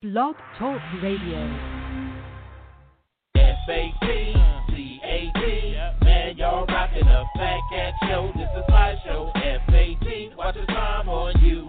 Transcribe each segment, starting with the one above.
Blog Talk Radio. F-A-T-C-A-T. Man, y'all rocking a Fat Cat show. This is my show. F-A-T. Watch the time on you.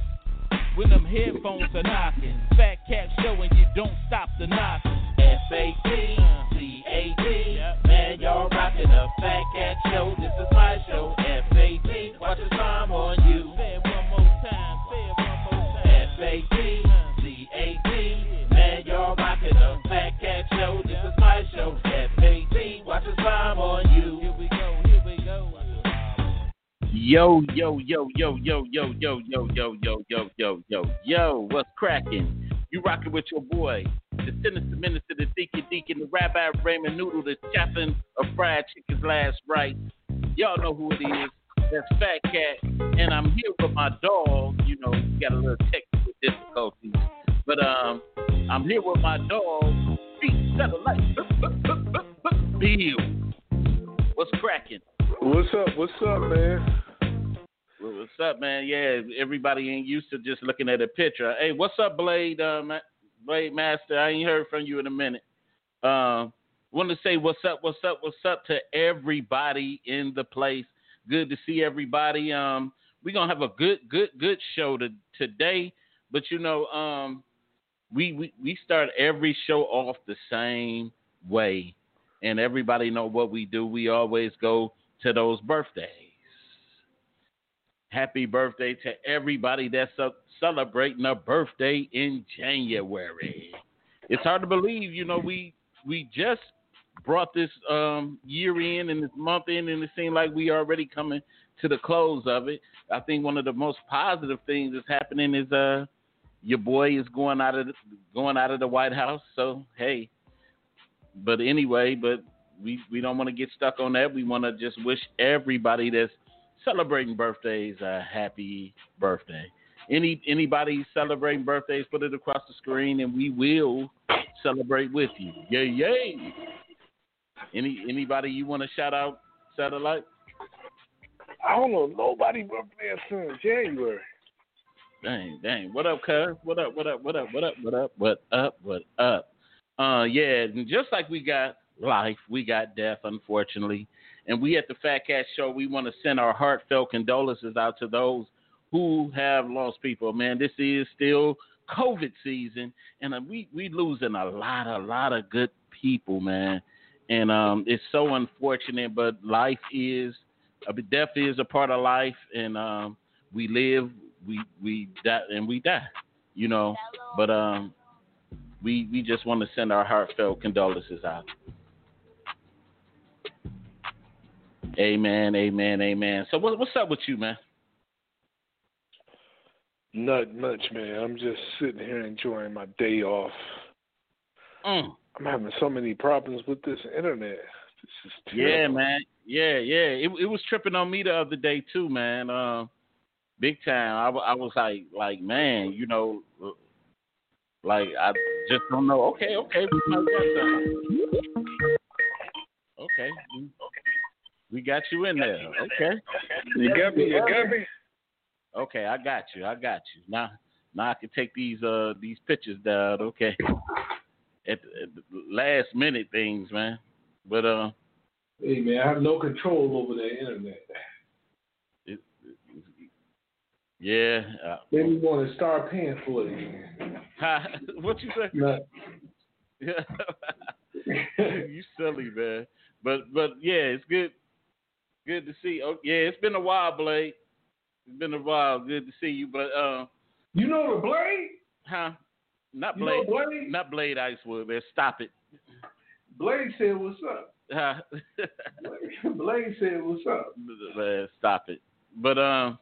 When them headphones are knocking. Fat cat show and you don't stop the knocking. F-A-T-C-A-T. Man, y'all rocking a Fat Cat show. This is my show. Yo, yo, yo, yo, yo, yo, yo, yo, yo, yo, yo, yo, yo, yo, what's cracking? You rocking with your boy, the sinister minister, the deacon, deacon, the rabbi Raymond Noodle, the chaplain of fried chicken's last rite. Y'all know who it is. That's Fat Cat, and I'm here with my dog. You know, got a little technical difficulties, but um, I'm here with my dog, Beat Satellite, Bill. What's cracking? What's up? What's up, man? Up, man? Yeah, everybody ain't used to just looking at a picture. Hey, what's up, Blade? Uh, Blade Master, I ain't heard from you in a minute. Uh, want to say what's up, what's up, what's up to everybody in the place. Good to see everybody. Um, we're gonna have a good, good, good show to, today. But you know, um, we, we we start every show off the same way, and everybody know what we do. We always go to those birthdays. Happy birthday to everybody that's celebrating a birthday in January. It's hard to believe, you know, we we just brought this um, year in and this month in, and it seemed like we already coming to the close of it. I think one of the most positive things that's happening is uh your boy is going out of the, going out of the White House. So hey, but anyway, but we we don't want to get stuck on that. We want to just wish everybody that's celebrating birthdays a happy birthday. Any anybody celebrating birthdays, put it across the screen, and we will celebrate with you. Yay, yay! Any anybody you want to shout out? Satellite. I don't know nobody birthday soon January. Dang, dang. What up, cuz? What up? What up? What up? What up? What up? What up? What up? Uh, yeah. And just like we got life, we got death, unfortunately. And we at the Fat Cat Show, we want to send our heartfelt condolences out to those who have lost people. Man, this is still COVID season, and uh, we we losing a lot, a lot of good people, man. And um, it's so unfortunate, but life is, uh, death is a part of life, and um, we live, we we die, and we die, you know. But um, we we just want to send our heartfelt condolences out. Amen, amen, amen. So what, what's up with you, man? Not much, man. I'm just sitting here enjoying my day off. Mm. I'm having so many problems with this internet. This is Yeah, man. Yeah, yeah. It it was tripping on me the other day too, man. Um, big time. I, I was like, like, man, you know, like I just don't know. Okay, okay, we might got something. Okay, we, got you in there. Okay, You got me. You got me. okay, I got you. I got you. Now, now I can take these uh these pictures down. Okay, at, at the last minute things, man. But uh, Hey, man, I have no control over the internet. it, yeah. Uh, Then you want to start paying for it again. what you say? Not, you silly man. But but yeah, it's good good to see. Oh yeah, it's been a while, Blade. It's been a while. Good to see you, but uh, You know the Blade? huh? Not You Blade. know Blade? Not Blade Icewood, man. Stop it. Blade said what's up. Huh? Blade said what's up. man, stop it. But um,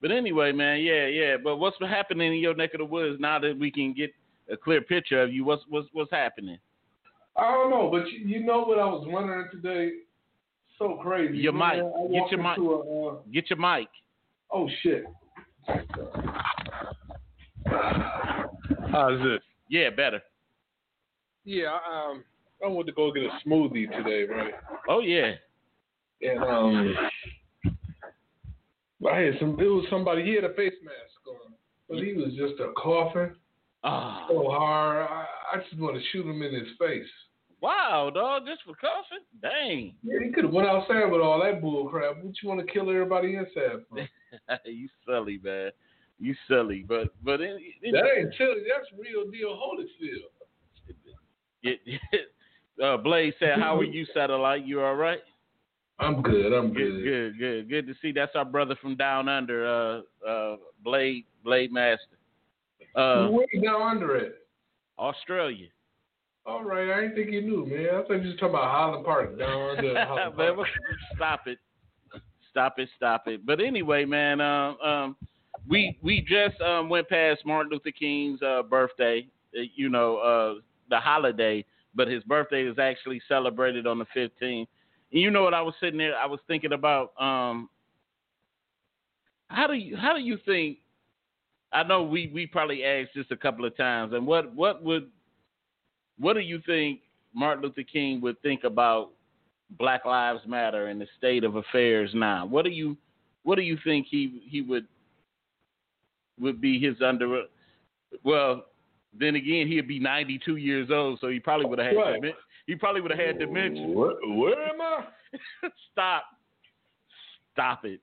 but anyway, man, yeah, yeah. But what's happening in your neck of the woods now that we can get a clear picture of you? What's what's what's happening? I don't know, but you, you know what I was wondering today? So crazy. Your Man, mic. Get your mic. A, uh, Get your mic. oh shit. How's this? Yeah, better. Yeah, um, I went to go get a smoothie today, right? Oh yeah. And um, I had some. It was somebody. He had a face mask on, but he was just a coughing Ah, so hard. I, I just want to shoot him in his face. wow, dog, just for coughing? Dang. Yeah, he could have went outside with all that bull crap. What you want to kill everybody inside for? you silly, man. You silly, but but it, it, That ain't silly. That's real deal Holyfield. it, uh, Blade said, "How are you, satellite? You all right?" I'm good. I'm Good, good. good, good, good to see. That's our brother from down under, uh, uh, Blade, Blade Master, uh, Where you down under it? Australia. All right, I didn't think you knew, man. I thought you was talking about Highland Park down man, Park. stop it, stop it, stop it. But anyway, man, um, um, we we just um went past Martin Luther King's uh, birthday. uh, You know, uh, the holiday, but his birthday is actually celebrated on the 15th. And you know what? I was sitting there, I was thinking about um, how do you how do you think? I know we we probably asked this a couple of times, and what what would what do you think Martin Luther King would think about Black Lives Matter and the state of affairs now? What do you what do you think he he would would be his under? Well, then again, he'd be 92 years old, so he probably would have had Right. demen- he probably would have had dementia. Where, where am I? Stop, stop it.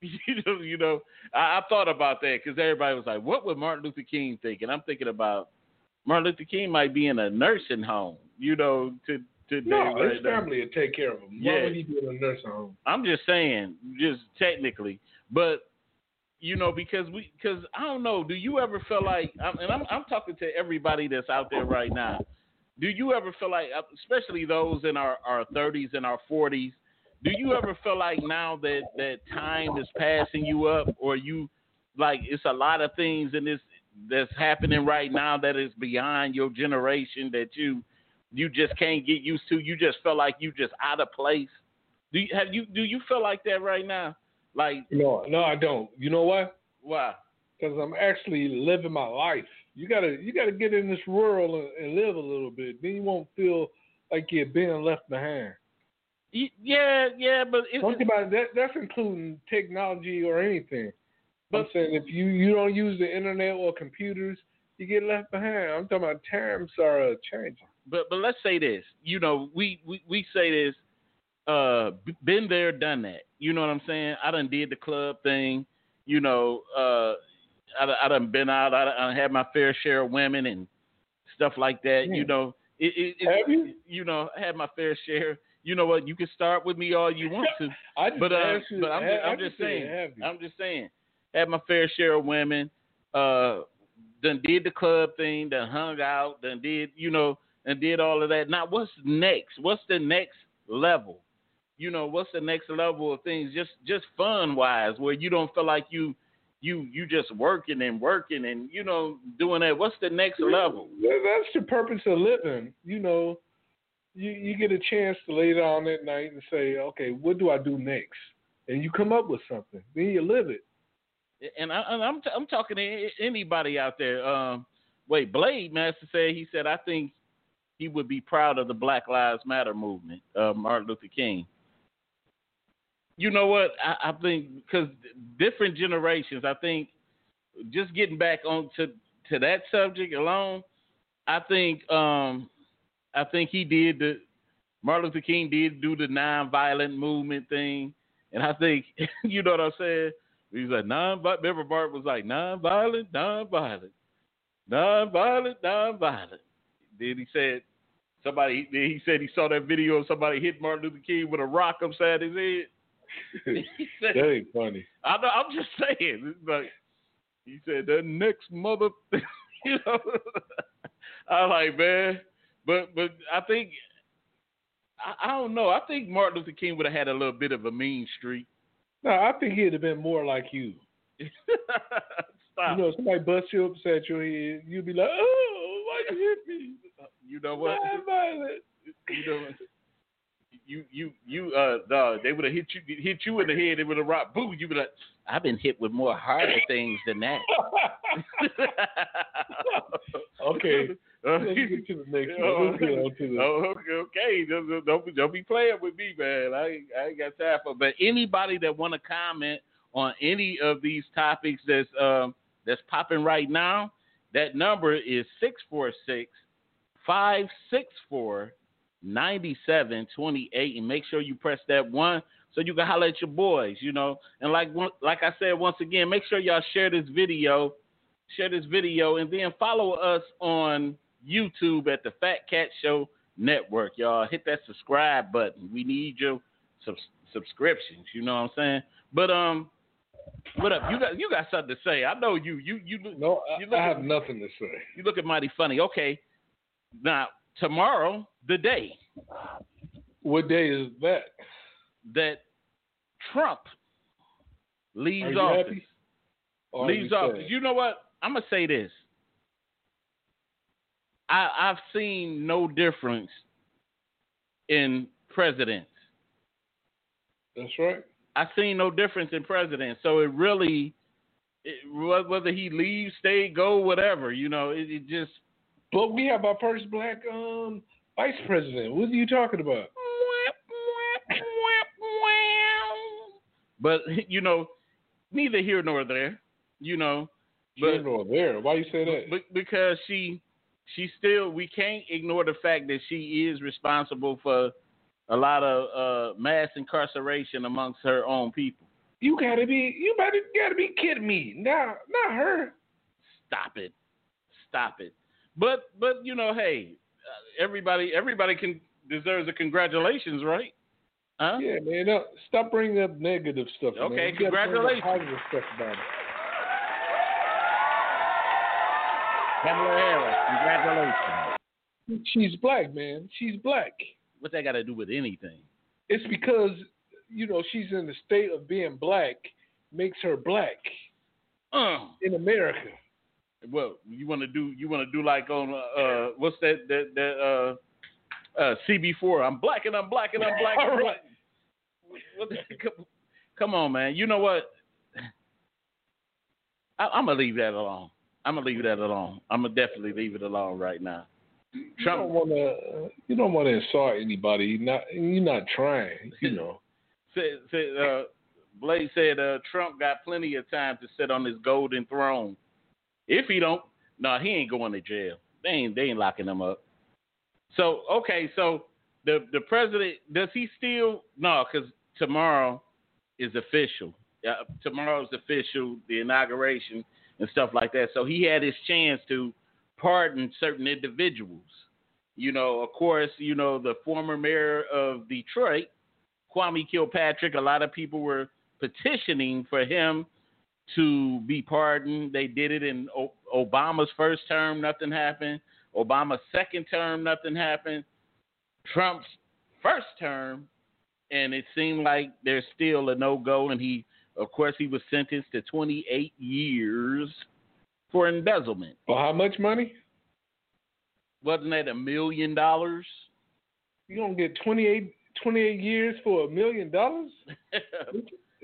You know, you know. I, I thought about that because everybody was like, "What would Martin Luther King think?" And I'm thinking about Martin Luther King might be in a nursing home. You know, to today. No, his now. family would take care of him. Yeah. Why would he be in a nursing home? I'm just saying, just technically, but you know, because we, because I don't know. Do you ever feel like, I'm- and I'm, I'm talking to everybody that's out there right now. Do you ever feel like, uh, especially those in our our 30s and our 40s, do you ever feel like now that that time is passing you up, or you like it's a lot of things in this that's happening right now that is beyond your generation that you you just can't get used to. You just feel like you just out of place. Do you have you do you feel like that right now? Like No, no, I don't. You know why? why? Because I'm actually living my life. You gotta, you gotta get in this world and, and live a little bit. Then you won't feel like you're being left behind. Yeah, yeah, but it's, Think about it. That, that's including technology or anything. I'm But- saying if you you don't use the internet or computers, you get left behind. I'm talking about times are uh, changing. but but let's say this. You know, we we, we say this. Uh, been there, done that. You know what I'm saying? I done did the club thing. You know, uh, I, I done been out. I, done- I had my fair share of women and stuff like that. You know, it, it, it, Have you? You know, I had my fair share. You know what? You can start with me all you want to. I just but uh, you, but I'm, I- just, I'm just saying. have you? I'm just saying. Had my fair share of women. Uh, done did the club thing. Done hung out. Done did you know? And did all of that. Now what's next? What's the next level? You know, what's the next level of things? Just just fun wise, where you don't feel like you you you just working and working and you know doing that. What's the next level? That's the purpose of living. You know, you you get a chance to lay down at night and say, okay, what do I do next? And you come up with something. Then you live it. And, I, and I'm t- I'm talking to anybody out there. Um, wait, Blade Master said he said I think he would be proud of the Black Lives Matter movement, uh, Martin Luther King. You know what? I, I think because different generations. I think just getting back on to to that subject alone. I think um, I think he did the Martin Luther King did do the nonviolent movement thing, and I think you know what I'm saying. He was like non. Remember, Bart was like non-violent, non-violent, non-violent, non-violent. Then he said somebody. Then he said he saw that video of somebody hit Martin Luther King with a rock upside his head. he said, that ain't funny. I know, I'm just saying. Like he said, the next mother, you know. I like man, but but I think I, I don't know. I think Martin Luther King would have had a little bit of a mean streak. No, I think he'd have been more like you. Stop. You know, somebody bust you up upset your head, you'd be like, "Oh, why you hit me?" You know what? violent. You know what? You you you uh they would have hit you hit you in the head, they would have rocked boom, you would have I've been hit with more harder things than that. okay, let's get to the next one. Oh, Let's get on to the. oh, okay. Don't, don't- don't, be- playing with me, man. I I ain't got time for. But anybody that want to comment on any of these topics that's um that's popping right now, that number is 646 564 9728 and make sure you press that one so you can holler at your boys, you know. And like like I said once again, make sure y'all share this video, share this video, and then follow us on YouTube at the Fat Cat Show Network, y'all. Hit that subscribe button. We need your sub- subscriptions. You know what I'm saying? But um, what up? You got you got something to say? I know you. You you look- No, You I, look I at- have nothing to say. you looking mighty funny. Okay, now tomorrow, the day What day is that? that Trump leaves office, happy? Or are leaves office. sad? You know what? I'm gonna say this. I, I've seen no difference in presidents. That's right. I've seen no difference in presidents. So it really, it, whether he leaves, stay, go, whatever, you know, it, it just. But we have our first black um vice president. What are you talking about? But you know, neither here nor there. You know, Here nor there. Why you say that? But because she she still we can't ignore the fact that she is responsible for a lot of uh, mass incarceration amongst her own people. you gotta be you better gotta be kidding me. Now not her. Stop it, stop it. But but you know, hey, uh, everybody everybody can deserves a congratulations, right? Huh? Yeah, man. No, stop bringing up negative stuff. Okay, You gotta bring up congratulations. Positive stuff about it. Kamala Harris, congratulations. She's black, man. She's black. What's that got to do with anything? It's because you know she's in the state of being black makes her black Uh, in America. well, you want to do you want to do like on uh what's that that that uh uh CB4? I'm black and I'm black and I'm black. And black. Come, come on, man. You know what? I, I'm gonna leave that alone. I'm gonna leave that alone. I'm gonna definitely leave it alone right now. You don't want to. You don't want to insult anybody. You're not. You're not trying. You know. Said, said uh, Blake said uh, Trump got plenty of time to sit on his golden throne. If he don't, no, he ain't going to jail. They ain't they ain't locking him up. So okay, so the the president does he still no? Because tomorrow is official. Uh, tomorrow's official, the inauguration and stuff like that. So he had his chance to pardon certain individuals. You know, of course, you know the former mayor of Detroit, Kwame Kilpatrick. A lot of people were petitioning for him to be pardoned. They did it in o- Obama's first term, nothing happened. Obama's second term, nothing happened. Trump's first term, and it seemed like there's still a no go. And he, of course, he was sentenced to 28 years for embezzlement. For how much money? Wasn't that a million dollars? You gonna get 28, 28 years for a million dollars?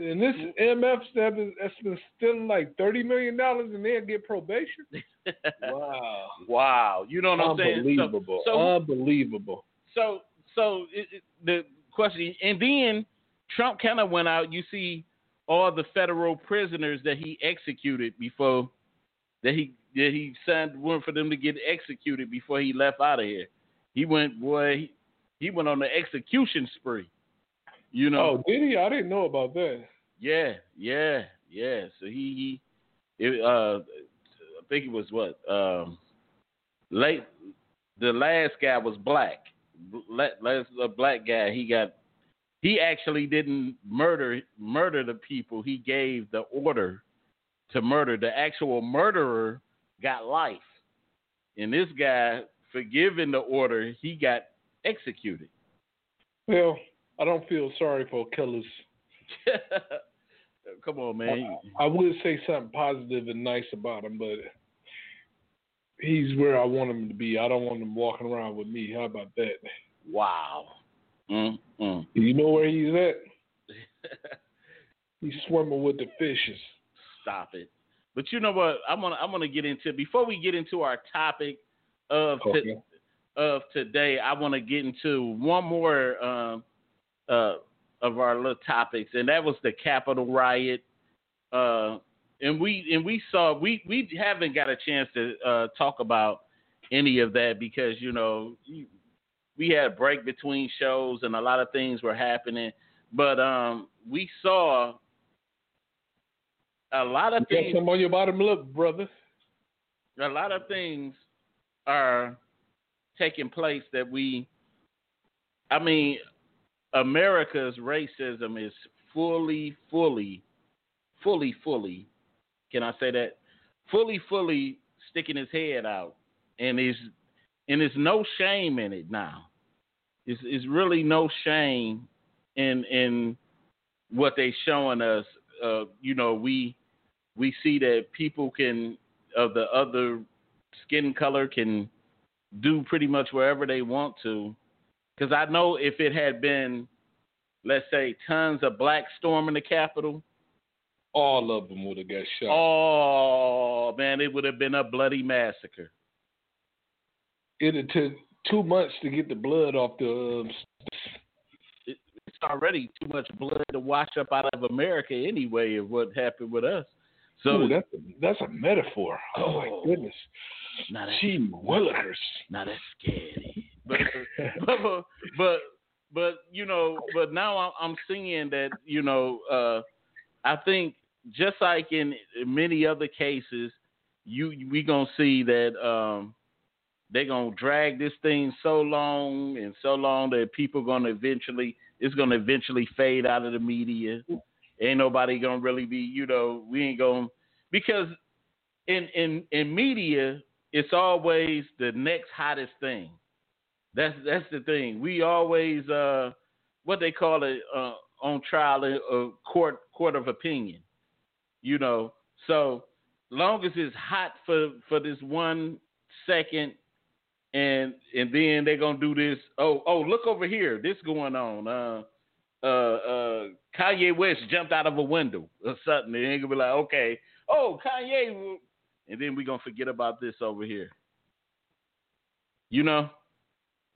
And this MF that is- that's been stealing like thirty million dollars, and they'll get probation. Wow, wow, you know what I'm saying? So- unbelievable, so unbelievable. so so it, it, the question and then Trump kind of went out. You see all the federal prisoners that he executed before that he that he signed one for them to get executed before he left out of here. He went boy, he, he went on the execution spree. You know, Oh, did he? I didn't know about that. yeah, yeah, yeah. So he, he it, uh, I think it was what um, late. The last guy was black. La- Last a black guy. He got he actually didn't murder murder the people. He gave the order to murder. The actual murderer got life, and this guy, for giving the order, he got executed. Well, I don't feel sorry for killers. Come on, man. I, I would say something positive and nice about him, but he's where I want him to be. I don't want him walking around with me. How about that? Wow. Mm-mm. You know where he's at? he's swimming with the fishes. Stop it. But you know what? I'm gonna I'm gonna get into before we get into our topic of Okay. to, of today. I want to get into one more um, uh, of our little topics, and that was the Capitol riot. Uh, and we and we saw we we haven't got a chance to uh, talk about any of that because you know we had a break between shows and a lot of things were happening. But um, we saw a lot of You got things. something on your bottom lip, brother. A lot of things are taking place that we. I mean, America's racism is fully, fully, fully, fully. Can I say that? Fully, fully sticking his head out, and is and there's no shame in it now. It's, it's really no shame in in what they showing us. Uh, you know, we we see that people can of the other skin color can do pretty much wherever they want to. Because I know if it had been, let's say, tons of black storming the Capitol, All of them would have got shot. oh man, it would have been a bloody massacre. It took two months to get the blood off the. Um, It's already too much blood to wash up out of America anyway of what happened with us. So ooh, that's a, that's a metaphor. Oh, Oh. my goodness. that, Gee willikers. now that's scary. But, but but but you know, but now I'm, I'm seeing that you know, uh, I think just like in many other cases, you we gonna see that um, they're gonna drag this thing so long and so long that people gonna eventually it's gonna eventually fade out of the media. Ain't nobody gonna really be, you know, we ain't gonna because in in in media it's always the next hottest thing. That's that's the thing. We always uh what they call it uh on trial uh, court court of opinion. You know. So long as it's hot for for this one second and and then they're gonna do this. Oh, oh, look over here. This going on. Uh uh uh Kanye West jumped out of a window or something. And they're gonna be like, okay, oh Kanye and then we're gonna forget about this over here. You know?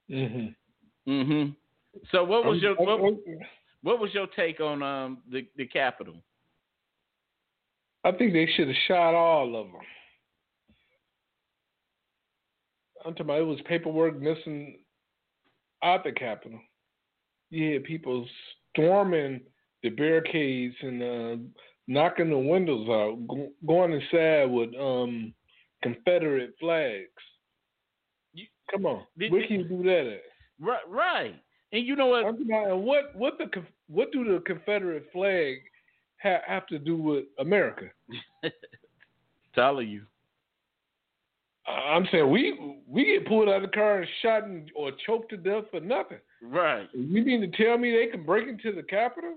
hmm Mhm. So what was your what, what was your take on um the the Capitol? I think they should have shot all of them. I'm talking about it was paperwork missing at the Capitol. You had people storming the barricades and uh, knocking the windows out, go- going inside with um, Confederate flags. You- Come on, Did- where can you do that at? Right, right. And you know what? I'm and what what the what do the Confederate flag ha- have to do with America? Telling you. I'm saying we we get pulled out of the car and shot and, or choked to death for nothing. Right. You mean to tell me they can break into the Capitol,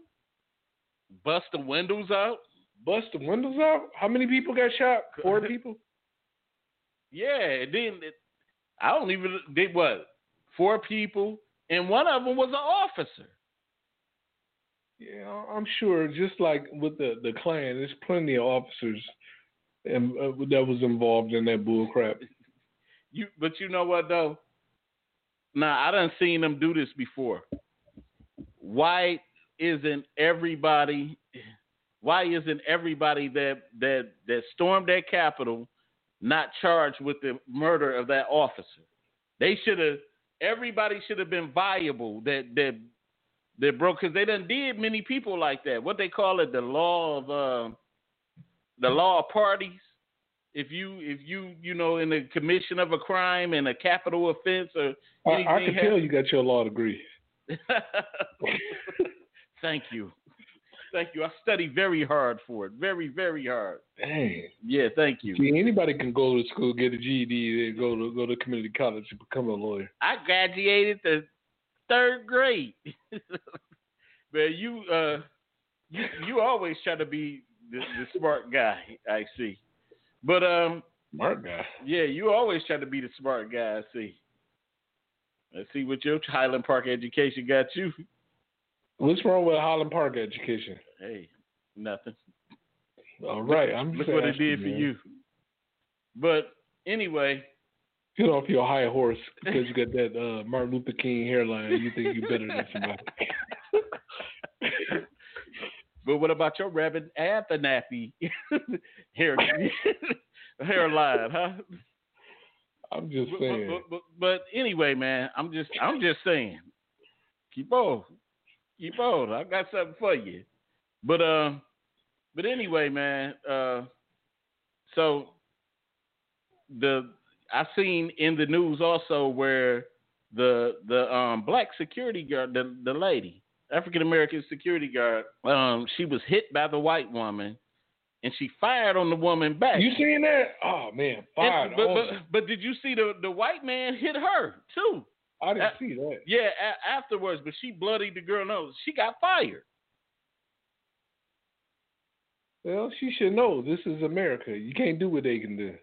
Bust the windows out? bust the windows out? How many people got shot? Four people. Yeah, then it, I don't even did what? Four people and one of them was an officer. Yeah, I'm sure. Just like with the the Klan, there's plenty of officers and uh, that was involved in that bull crap. You but you know what though? Now I done seen them do this before. Why isn't everybody why isn't everybody that that that stormed that Capitol not charged with the murder of that officer? They should have everybody should have been viable that that that broke because they done did many people like that. What they call it, the law of uh, the law of parties. If you if you you know in the commission of a crime and a capital offense or I, I can hap- tell you got your law degree. Thank you. Thank you. I studied very hard for it. Very, very hard. Dang. Yeah, thank you. See, anybody can go to school, get a GED, then go to go to community college and become a lawyer. I graduated the third grade. but you uh you you always try to be the, the smart guy, I see. But um Smart guy. yeah, you always try to be the smart guy, I see. Let's see what your Highland Park education got you. What's wrong with Highland Park education? Hey, nothing. All right, I'm Look just what it did for man. you. But anyway, Get off your high horse because you got that uh, Martin Luther King hairline. You think you're better than somebody. but what about your Reverend Abernathy hair hairline, huh? I'm just But, saying. but, but, but anyway, man, I'm just I'm just saying. Keep on. Keep on. I got something for you. But uh but anyway, man, uh so the I seen in the news also where the the um black security guard the the lady, African American security guard, um, she was hit by the white woman and she fired on the woman back. You seen that? Oh man, And- fired. but, on but, her. but did you see the, the white man hit her too? I didn't uh, see that. Yeah, a- afterwards, but she bloodied the girl nose. She got fired. Well, she should know this is America. You can't do what they can do.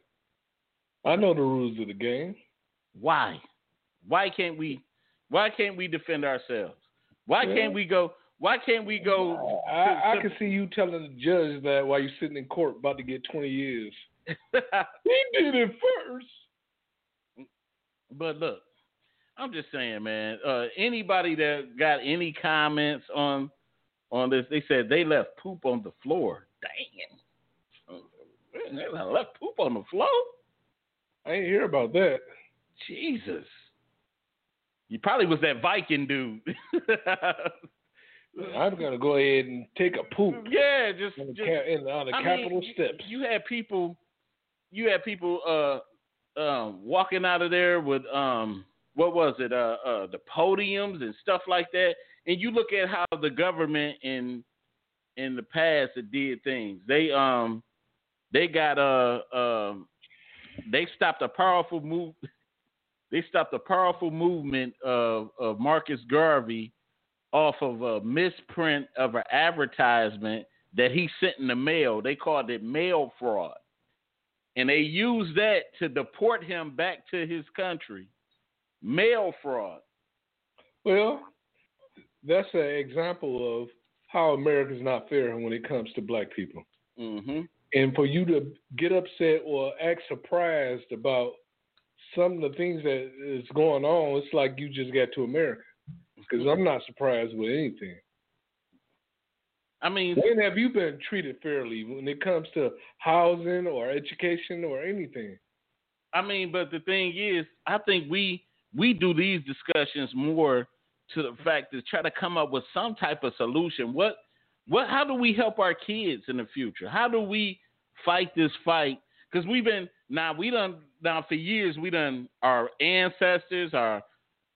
I know the rules of the game. Why? Why can't we? Why can't we defend ourselves? Why can't we go? Why can't we go? I, I can see you telling the judge that while you're sitting in court about to get 20 years. He did it first. but look, I'm just saying, man. Uh, anybody that got any comments on on this, they said they left poop on the floor. Dang. They left poop on the floor. I ain't hear about that. Jesus. You probably was that Viking dude. I'm gonna go ahead and take a poop yeah, just, on the, just ca- in, on the I Capitol mean, steps. You had people, you had people uh, um, walking out of there with um, what was it? Uh, uh, the podiums and stuff like that. And you look at how the government in in the past did things. They um they got uh um they stopped a powerful move. They stopped a powerful movement of of Marcus Garvey off of a misprint of an advertisement that he sent in the mail. They called it mail fraud. And they used that to deport him back to his country. Mail fraud. Well, that's an example of how America's not fair when it comes to black people. hmm And for you to get upset or act surprised about some of the things that is going on, it's like you just got to America. Because I'm not surprised with anything. I mean, When have you been treated fairly when it comes to housing or education or anything? I mean, but the thing is, I think we we do these discussions more to the fact to try to come up with some type of solution. What what how do we help our kids in the future? How do we fight this fight? Because we've been now we done now for years we done our ancestors, our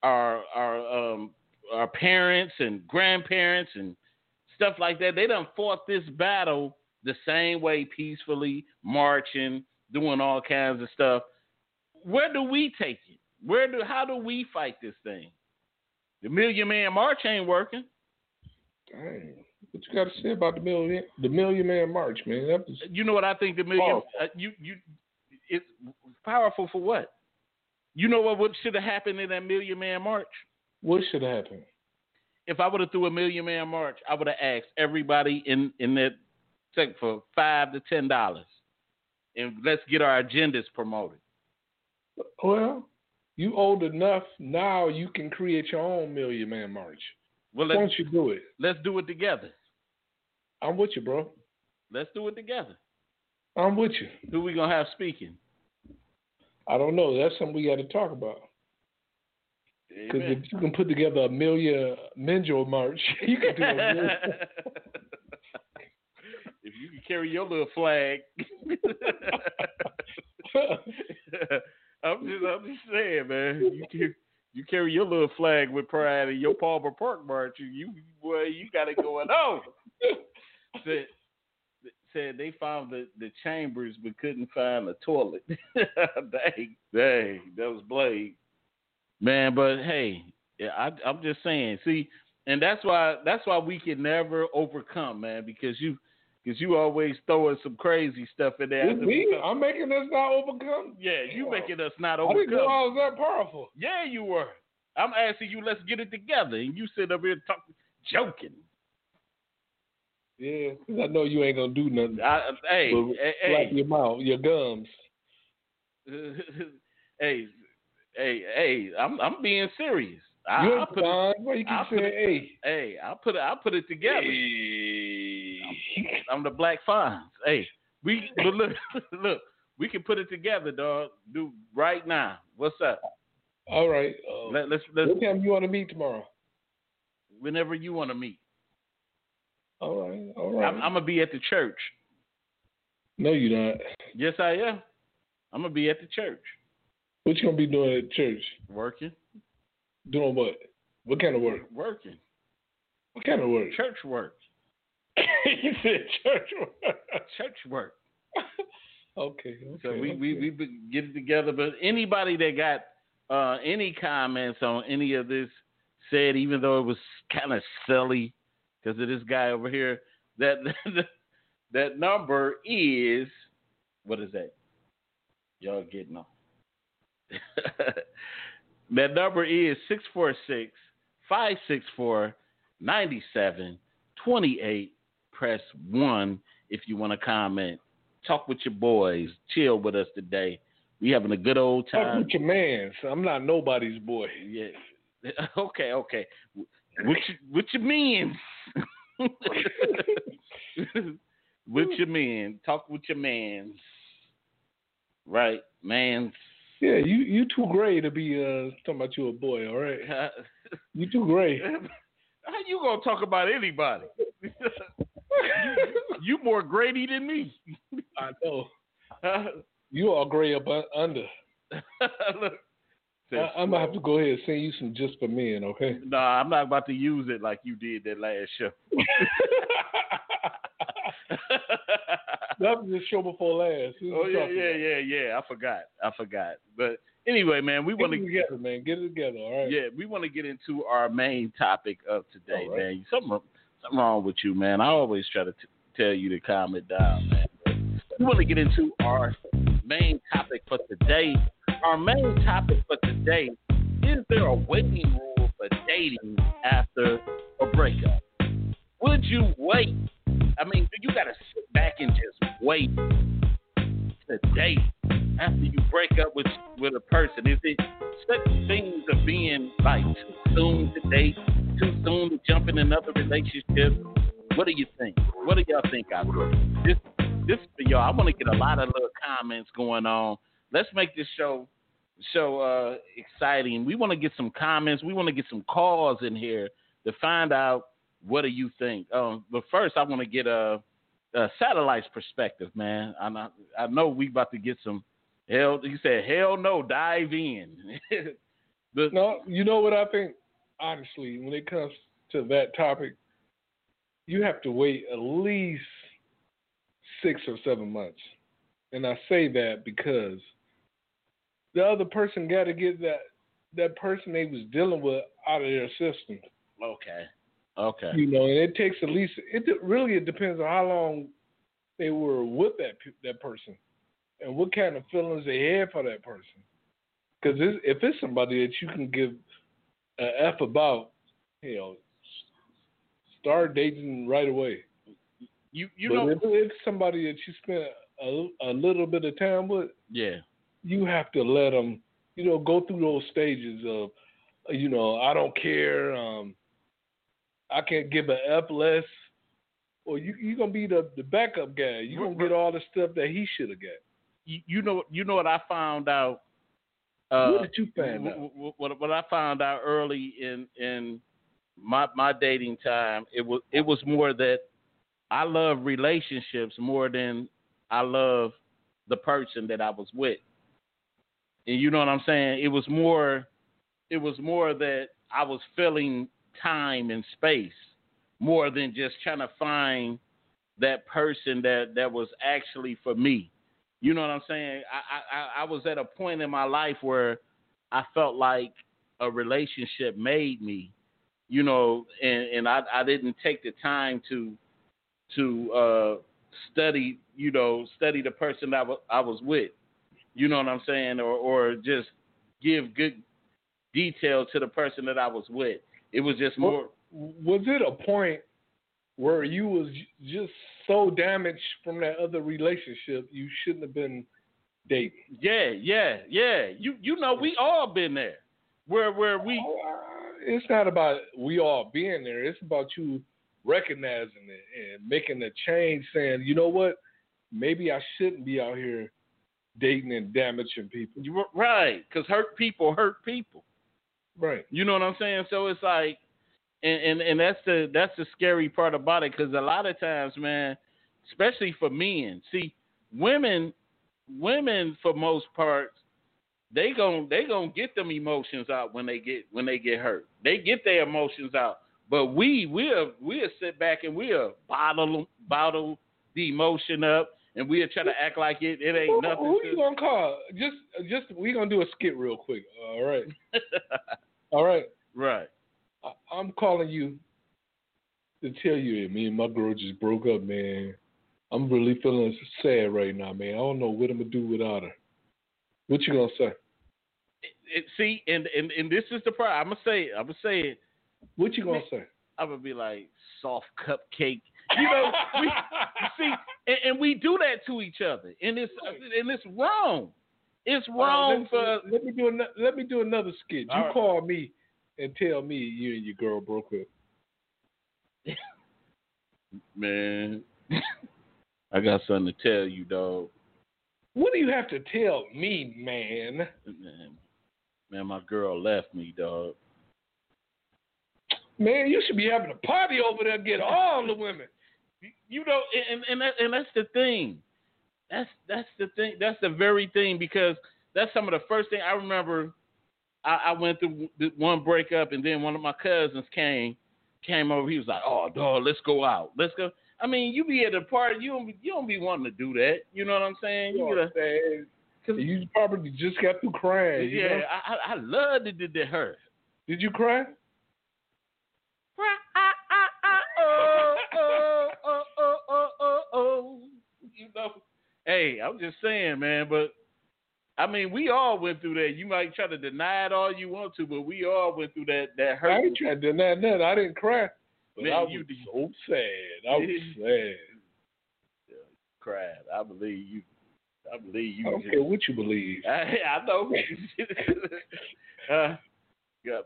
our our um our parents and grandparents and stuff like that. They done fought this battle the same way peacefully, marching, doing all kinds of stuff. Where do we take it? Where do how do we fight this thing? The Million Man March ain't working. Dang. What you got to say about the million the Million Man March, man? Was You know what I think the million uh, you you it's powerful for what? You know what, what should have happened in that Million Man March? what should have happened? If I would have threw a Million Man March, I would have asked everybody in in that sector for five to ten dollars, and let's get our agendas promoted. Well, you old enough now. You can create your own Million Man March. Well, Why let's don't you do it? let's do it together. I'm with you, bro. Let's do it together. I'm with you. Who we gonna have speaking? I don't know. That's something we got to talk about. Because if you can put together a million Minjo March, you can do it. if you can carry your little flag, I'm just I'm just saying, man. You can you carry your little flag with pride in your Palmer Park march. You, you boy, you got it going on. Said, they found the, the chambers but couldn't find the toilet. dang, dang, that was Blade. Man, but hey, yeah, I, I'm just saying. See, and that's why that's why we can never overcome, man, because you because you always throwing some crazy stuff in there. Me? I'm making us not overcome. Yeah, you making us not overcome. I didn't know I was that powerful. Yeah, you were. I'm asking you, let's get it together, and you sit up here talking, joking. Yeah, cause I know you ain't gonna do nothing. I, hey, hey, like your mouth, your gums. hey, hey, hey, I'm I'm being serious. You're I, put fine. It, Why you keep saying hey? Hey, I put it. I put it together. Hey. I'm, I'm the Black Fonz. Hey, we but look, look, we can put it together, dog. Do right now. What's up? All right. Um, Let, let's let's. What time you want to meet tomorrow? Whenever you want to meet. All right. All right. I'm, I'm gonna be at the church. No, you're not. Yes, I am. I'm gonna be at the church. What you gonna be doing at church? Working. Doing what? What kind of work? Working. What kind of work? Church work. you said church work. Church work. okay, okay. So we okay. we we get it together. But anybody that got uh, any comments on any of this said, even though it was kind of silly because of this guy over here, that that number is what is that? Y'all getting on? that number is 646 564 9728. Press 1 if you want to comment. Talk with your boys. Chill with us today. We having a good old time. Talk with your man. So I'm not nobody's boy. Yeah. Okay, okay. What you, what you mean? with your man. Talk with your man. Right, man. Yeah, you you too gray to be uh talking about you a boy. All right, you too gray. How you gonna talk about anybody? you, you more Grady than me. I know. you are gray up under. Look, I, am gonna have to go ahead and send you some just for men, okay? No, nah, I'm not about to use it like you did that last show. that was the show before last. Oh yeah, yeah, about? yeah, yeah. I forgot. I forgot. But anyway, man, we want to get it together, man. Get it together, all right? Yeah, we want to get into our main topic of today, right. man. Something, something wrong with you, man. I always try to t- tell you to calm it down, man. We want to get into our main topic for today. Our main topic for today is there a waiting rule for dating after a breakup? Would you wait I mean, do you got to sit back and just wait to date after you break up with with a person. Is it such things of being like too soon to date, too soon to jump in another relationship? What do you think? What do y'all think out there? This this for y'all. I want to get a lot of little comments going on. Let's make this show show uh, exciting. We want to get some comments. We want to get some calls in here to find out what do you think? Um, but first, I want to get a, a satellite's perspective, man. I know, I know we about to get some hell. You said hell no, dive in. the, no, you know what I think. Honestly, when it comes to that topic, you have to wait at least six or seven months, and I say that because the other person got to get that that person they was dealing with out of their system. Okay. Okay. You know, and it takes at least it really it depends on how long they were with that that person and what kind of feelings they had for that person. Because if it's somebody that you can give an F about, you know, start dating right away. You you but know if it's somebody that you spent a, a little bit of time with, yeah, you have to let them, you know, go through those stages of, you know, I don't care. Um, I can't give an F less, or you you gonna be the the backup guy. You're gonna get all the stuff that he should have got. You, you know you know what I found out. Uh, what did you find what, out? What, what I found out early in in my my dating time, it was it was more that I love relationships more than I love the person that I was with. And you know what I'm saying? It was more it was more that I was filling time and space more than just trying to find that person that that was actually for me. You know what I'm saying? I I, I was at a point in my life where I felt like a relationship made me, you know, and and I I didn't take the time to to uh study, you know, study the person that I was with. You know what I'm saying? Or or just give good detail to the person that I was with. It was just more. Was it a point where you was just so damaged from that other relationship you shouldn't have been dating? Yeah, yeah, yeah. You you know we all been there. Where where we. Oh, it's not about we all being there. It's about you recognizing it and making a change, saying, you know what, maybe I shouldn't be out here dating and damaging people. Right, because hurt people hurt people. Right. You know what I'm saying? So it's like, and and, and that's the that's the scary part about it because a lot of times, man, especially for men, see, women, women for most parts, they gon' they gonna get them emotions out when they get when they get hurt. They get their emotions out. But we we'll we'll sit back and we'll bottle bottle the emotion up and we'll try to act like it, it ain't who, nothing. Who to... you gonna call? Just just we gonna do a skit real quick. All right. All right. Right. I, I'm calling you to tell you, that me and my girl just broke up, man. I'm really feeling sad right now, man. I don't know what I'm gonna do without her. What you gonna say? It, it, see, and, and and this is the part. I'm gonna say. It, I'm gonna say it. What you gonna say? I'm gonna be like soft cupcake. You know, we see, and, and, we do that to each other, and it's and it's wrong. It's wrong uh, for. Let me do another. Let me do another skit. You right. call me and tell me you and your girl broke up. Man, I got something to tell you, dog. What do you have to tell me, man? Man, man my girl left me, dog. Man, you should be having a party over there, get all the women. You know, and and that, and that's the thing. That's that's the thing. That's the very thing because that's some of the first thing I remember. I, I went through one breakup, and then one of my cousins came came over. He was like, "Oh, dog, let's go out. Let's go." I mean, you be at a party, you don't be, you don't be wanting to do that. You know what I'm saying? You, you, gotta, you probably just got through crying. Yeah, know? I I loved it. Did it hurt? Did you cry? You know. Hey, I'm just saying, man. But I mean, we all went through that. You might try to deny it all you want to, but we all went through that. That hurt. I ain't trying to deny that. I didn't cry, but man, I was you so sad. I was sad. Yeah, cried. I believe you. I believe you. I don't just, care what you believe. I, I know. uh, yeah,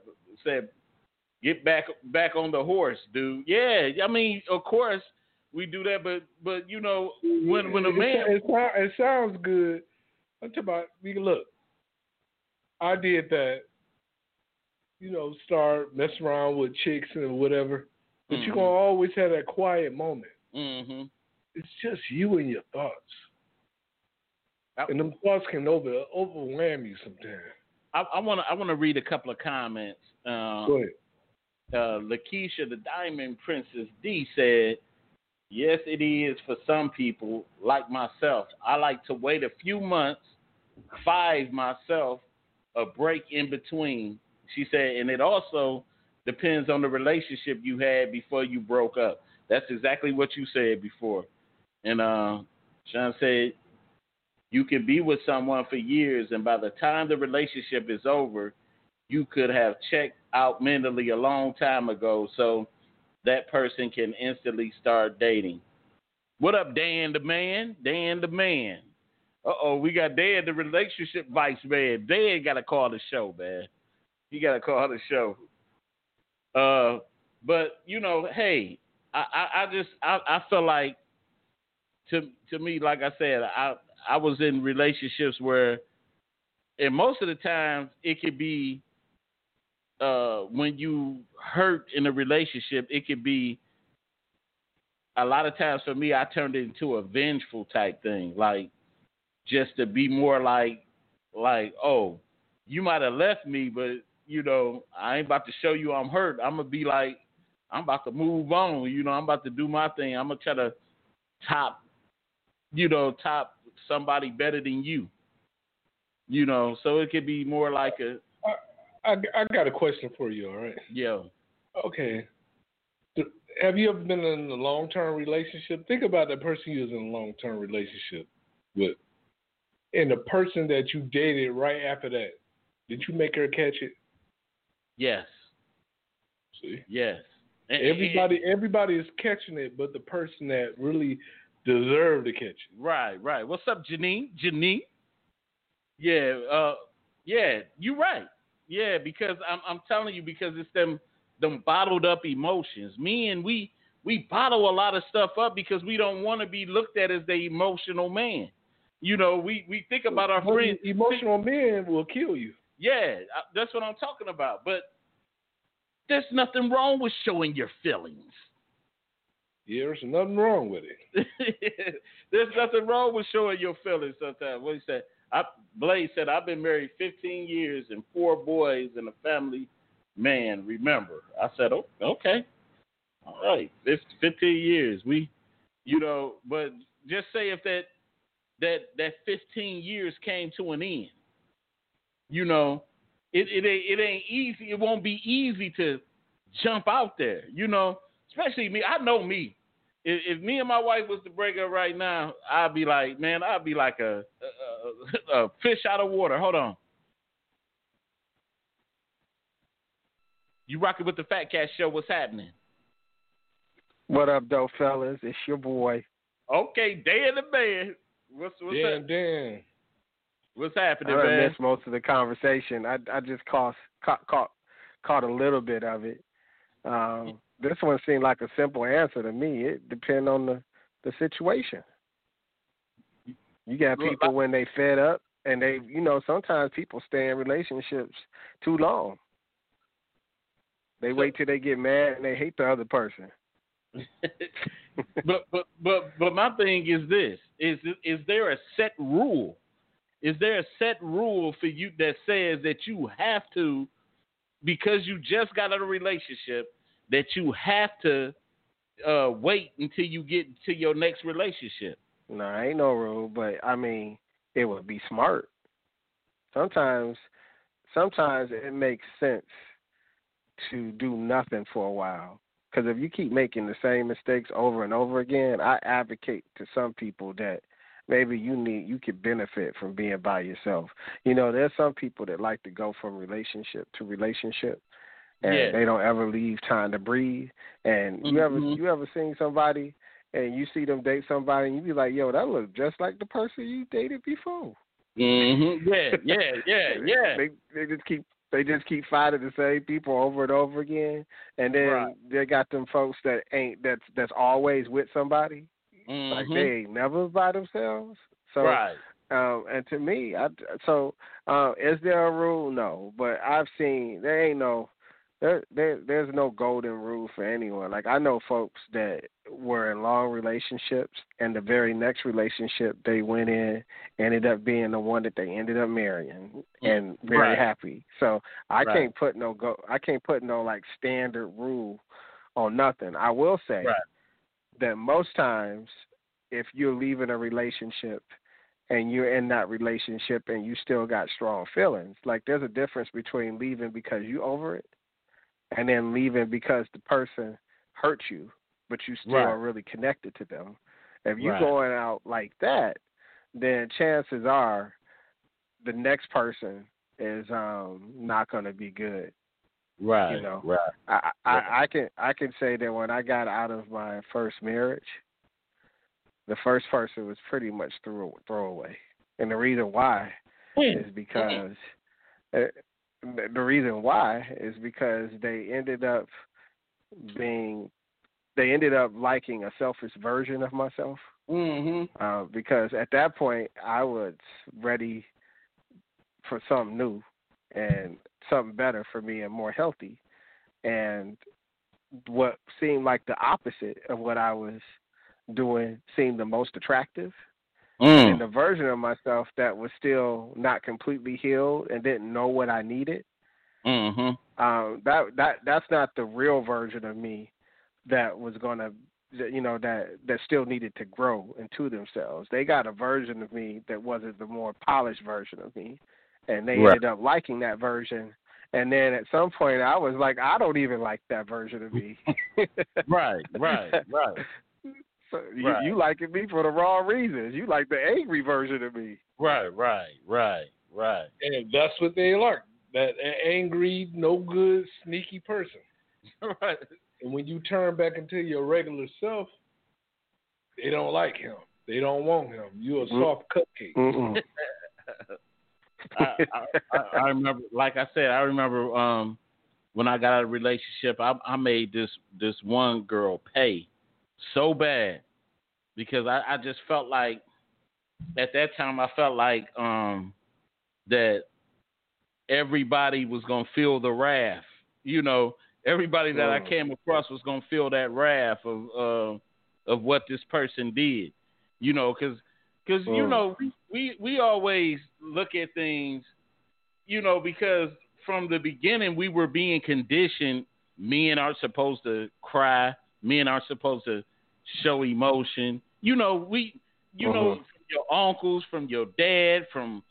said, get back back on the horse, dude. Yeah, I mean, of course we do that, but but you know when when a man it, it, it sounds good. I'm talking about we look. I did that. You know, start messing around with chicks and whatever, but mm-hmm. you're gonna always have that quiet moment. Mm-hmm. It's just you and your thoughts, I, and them thoughts can over overwhelm you sometimes. I want to I want to read a couple of comments. Uh, Go ahead. Uh, Lakeisha, the Diamond Princess D said, Yes, it is for some people, like myself. I like to wait a few months, five myself, a break in between. She said, and it also depends on the relationship you had before you broke up. That's exactly what you said before. And uh, Sean said, you can be with someone for years, and by the time the relationship is over, you could have checked out mentally a long time ago. So that person can instantly start dating. What up, Dan the man? Dan the man. Uh oh, we got Dan the relationship vice man. Dan got to call the show, man. He got to call the show. Uh, but you know, hey, I, I, I just I, I feel like to to me, like I said, I I was in relationships where, and most of the times it could be uh, when you hurt in a relationship, it could be a lot of times for me, I turned it into a vengeful type thing, like just to be more like, like, oh, you might have left me, but you know, I ain't about to show you I'm hurt. I'm gonna be like, I'm about to move on. You know, I'm about to do my thing. I'm gonna try to top, you know, top somebody better than you. You know, so it could be more like a. I, I got a question for you. All right. Yeah. Okay. Have you ever been in a long term relationship? Think about the person you was in a long term relationship with, and the person that you dated right after that. Did you make her catch it? Yes. See. Yes. And, everybody, everybody is catching it, but the person that really deserved to catch it. Right, right. What's up, Janine? Janine? Yeah, uh, yeah, you're right. Yeah, because I'm I'm telling you because it's them them bottled up emotions. Me and we we bottle a lot of stuff up because we don't want to be looked at as the emotional man. You know, we we think about our friends. Emotional men will kill you. Yeah, that's what I'm talking about. But there's nothing wrong with showing your feelings. Yeah, there's nothing wrong with it. there's nothing wrong with showing your feelings sometimes. What you said, I, Blaze said, I've been married 15 years and four boys and a family man. Remember, I said, oh, okay, all right, 15 years. We, you know, but just say if that that that 15 years came to an end, you know, it it ain't it ain't easy. It won't be easy to jump out there, you know. Especially me. I know me. If, if me and my wife was to break up right now, I'd be like, man, I'd be like a, a, a fish out of water. Hold on. You rocking with the Fat Cat Show? What's happening? What up, though, fellas? It's your boy. Okay, Dan the man. What's what's Dan, up? Dan. What's happening, I man? missed most of the conversation. I I just caught caught caught, caught a little bit of it. Um, this one seemed like a simple answer to me. It depends on the the situation. You got people when they fed up, and they, you know, sometimes people stay in relationships too long. They wait till they get mad and they hate the other person. but but but but my thing is this: is is there a set rule? Is there a set rule for you that says that you have to, because you just got out of a relationship, that you have to uh, wait until you get to your next relationship? No, I ain't no rule, but I mean, it would be smart. Sometimes, sometimes it makes sense to do nothing for a while. Because if you keep making the same mistakes over and over again, I advocate to some people that maybe you need you could benefit from being by yourself. You know, there's some people that like to go from relationship to relationship and Yeah. they don't ever leave time to breathe. And you ever Mhm. you ever seen somebody and you see them date somebody and you be like, Yo, that looks just like the person you dated before. Mm-hmm. Yeah, yeah, yeah, yeah. They they just keep they just keep finding the same people over and over again, and then Right. they got them folks that ain't that's that's always with somebody, like Mhm. they ain't never by themselves. So, right. um, and to me, I so uh, is there a rule? No, but I've seen there ain't no there there there's no golden rule for anyone. Like I know folks that were in long relationships, and the very next relationship they went in ended up being the one that they ended up marrying and very Right. happy. So I Right. can't put no go I can't put no like standard rule on nothing. I will say Right. that most times if you're leaving a relationship and you're in that relationship and you still got strong feelings, like there's a difference between leaving because you over it and then leaving because the person hurt you, but you still Right. are really connected to them. If you're Right. going out like that, then chances are the next person is um not going to be good. Right. you know. Right. I, I I can I can say that when I got out of my first marriage, the first person was pretty much throw throwaway, and the reason why is because uh, the the reason why is because they ended up being they ended up liking a selfish version of myself Mm-hmm. uh, because at that point I was ready for something new and something better for me and more healthy. And what seemed like the opposite of what I was doing seemed the most attractive. Mm. And the version of myself that was still not completely healed and didn't know what I needed Mm-hmm. Um, that that that's not the real version of me that was gonna, you know, that that still needed to grow into themselves. They got a version of me that wasn't the more polished version of me, and they Right. ended up liking that version. And then at some point, I was like, I don't even like that version of me. Right, right, right. So you, Right. you liking me for the wrong reasons. You like the angry version of me. Right, right, right, right. And that's what they like. That a- angry, no good, sneaky person. right. And when you turn back into your regular self, they don't like him. They don't want him. You're a soft cupcake. Mm-mm. I, I, I, I remember, like I said, I remember um, when I got out of a relationship, I, I made this this one girl pay so bad because I, I just felt like at that time I felt like um, that everybody was gonna feel the wrath. You know, everybody that I came across was gonna feel that wrath of uh, of what this person did. You know, because because you know we, we we always look at things, you know, because from the beginning we were being conditioned. Men aren't supposed to cry. Men aren't supposed to show emotion. You know, we you know Mhm. from your uncles, from your dad, from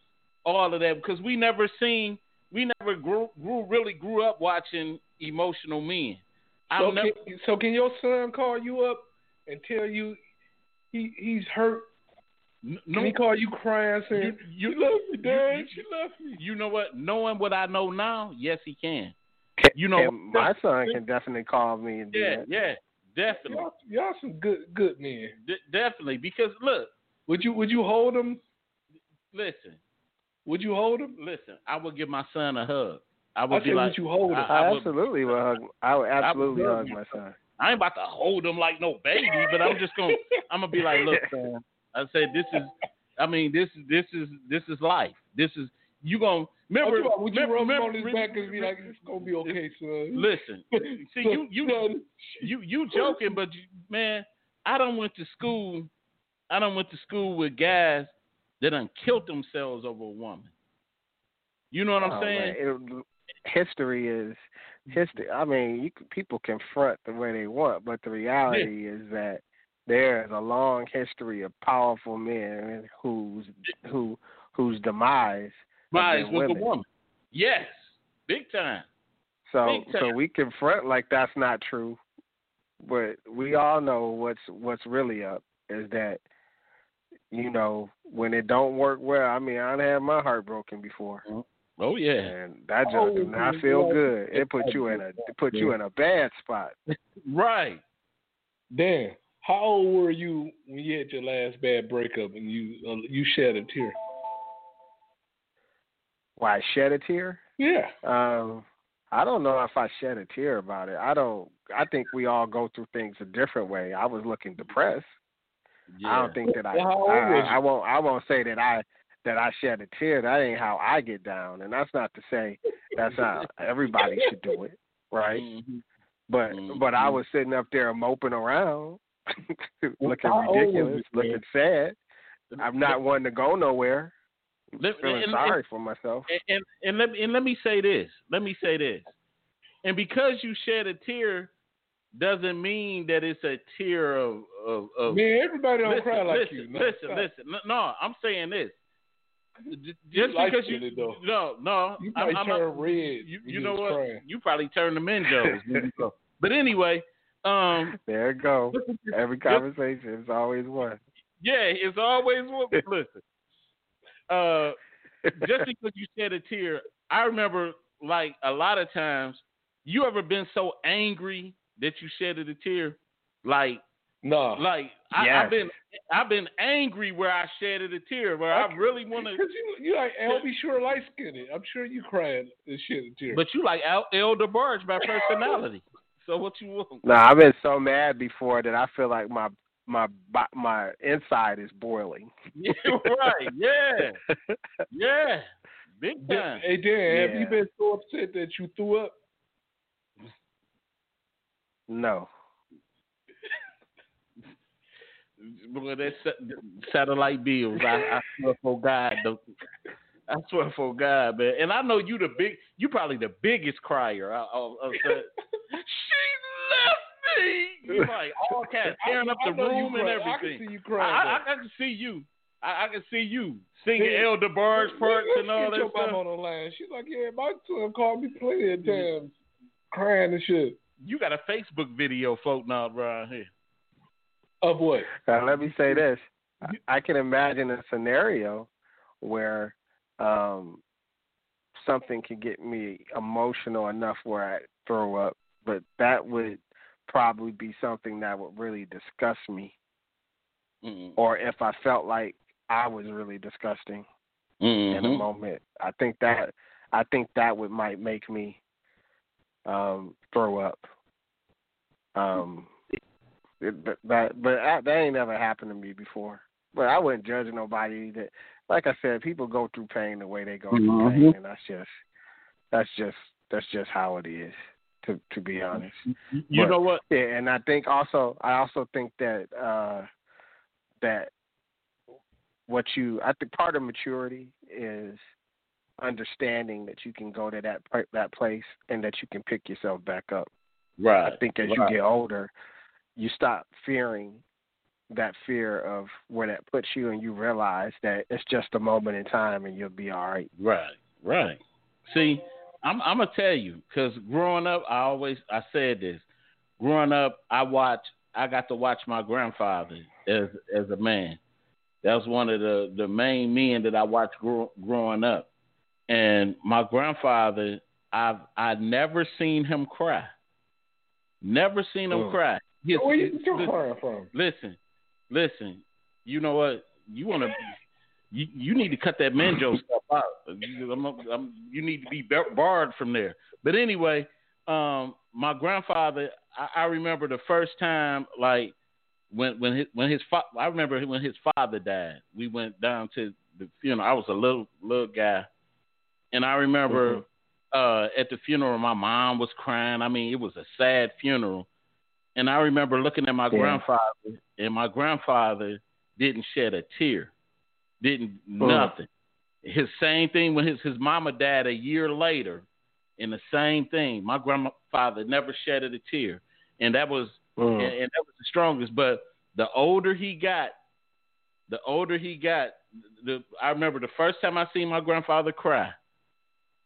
all of that because we never seen we never grew, grew really grew up watching emotional men. So I've never, can, so can your son call you up and tell you he he's hurt? n- Can no, he call you crying saying, you, "She love me, Dad. you- she love me." you know what? Knowing what I know now, yes, he can. You know, And my son can definitely call me and do yeah, that. yeah, definitely, Y'all, y'all some good good men. D- definitely. Because look, Would you would you hold him? listen, Would you hold him? listen. I would give my son a hug. I I would be like, would you hold him? I- I, would- absolutely will hug. I would absolutely hug hug my son. I ain't about to hold him like no baby, but I'm just gonna, I'm gonna be like, look, son. I said, this is, I mean, this is, this is, this is life. This is, you gonna remember? I'm talking about, would you remember, rub him remember- on his back and be like, "It's gonna be okay, son"? Listen, see, you, you, Son, you, you joking, but you, man, I don't went to school. I don't went to school with guys that done killed themselves over a woman. You know what I'm Oh, saying? it- history is history. I mean, you can, people can front the way they want, but the reality is that there is a long history of powerful men whose who whose demise. Been with a woman. Yes, big time. So Big time. so we confront like that's not true, but we all know what's what's really up is that you know when it don't work well. I mean, I had my heart broken before. Oh yeah, And that just do not feel good. It put you in a it put you in a bad spot. right. Dan, how old were you when you had your last bad breakup and you uh, you shed a tear? Why I shed a tear? Yeah. Um, I don't know if I shed a tear about it. I don't. I think we all go through things a different way. I was looking depressed. Yeah. I don't think that I. Well, I, I, won't. I won't say that I that I shed a tear. That ain't how I get down, and that's not to say that's how everybody should do it, right? Mhm. But but I Mhm. was sitting up there moping around, looking how old was ridiculous, looking sad. I'm not wanting to go nowhere. Let- Feeling and- sorry for myself. And, and and let me and let me say this. Let me say this. And because you shed a tear, doesn't mean that it's a tear of of. of Man, everybody don't listen, cry like listen, you. No, listen, stop. listen. No, No, I'm saying this. J- You Just like because you it, though. no no You I'm, probably I'm turn not, red. You, when you know was what? Crying. You probably turn the Menjos. when you go. but anyway, um, There it go. Every conversation is always one. Yeah, it's always one. Listen, uh, just because you shed a tear, I remember like a lot of times. You ever been so angry that you shedded a tear? Like, Nah. like I, Yes. I've been, I've been angry where I shedded a tear, where I really want to. Cause you you like LB sure light skinned. I'm sure you crying and shit a tear. But you like El, El DeBarge by personality. So what you want? No, I've been so mad before that I feel like my my my inside is boiling. Yeah, right. Yeah, yeah. Big time. hey Dan, have you been so upset that you threw up? No. Boy, that satellite bills. I, I swear for God, the, I swear for God, man. And I know you the big, you probably the biggest crier. I, I, I said, she left me. You like all cats tearing up the room and everything. I can see you crying. I, I, I can see you. I, I can see you singing El DeBarge parts and all that your stuff. mama on the line. She's like, yeah, my son called me plenty of times, crying and shit. You got a Facebook video floating out around here. Of what? Now, let me say this: I, I can imagine a scenario where um, something could get me emotional enough where I throw up, but that would probably be something that would really disgust me, Mm-hmm. or if I felt like I was really disgusting in Mm-hmm. a moment. I think that I think that would might make me um throw up. Um it, but that but that, that ain't never happened to me before. But I wouldn't judge nobody that like I said, people go through pain the way they go through Mhm. pain and that's just that's just that's just how it is, to to be honest. You But- know what? Yeah, and I think also I also think that uh that what you I think part of maturity is understanding that you can go to that that place and that you can pick yourself back up. Right. I think as right. you get older, you stop fearing that fear of where that puts you and you realize that it's just a moment in time and you'll be all right. Right, right. See, I'm I'm gonna tell you because growing up, I always I said this. Growing up, I watched. I got to watch my grandfather as as a man. That was one of the the main men that I watched grow, growing up. And my grandfather, I've I never seen him cry. Never seen him Mm. cry. His- Where you crying from? listen, listen. You know what? You want to. You, you need to cut that Manjo stuff out. You, I'm, I'm, you need to be barred from there. But anyway, um, my grandfather. I, I remember the first time, like when when his when his fa- I remember when his father died. We went down to the funeral. I was a little little guy, and I remember uh, at the funeral, my mom was crying. I mean, it was a sad funeral. And I remember looking at my Yeah. grandfather, and my grandfather didn't shed a tear, didn't Mhm. nothing. His same thing when his his mama died a year later, and the same thing. My grandfather never shedded a tear, and that was Mm. and, and that was the strongest. But the older he got, the older he got. The I remember the first time I seen my grandfather cry,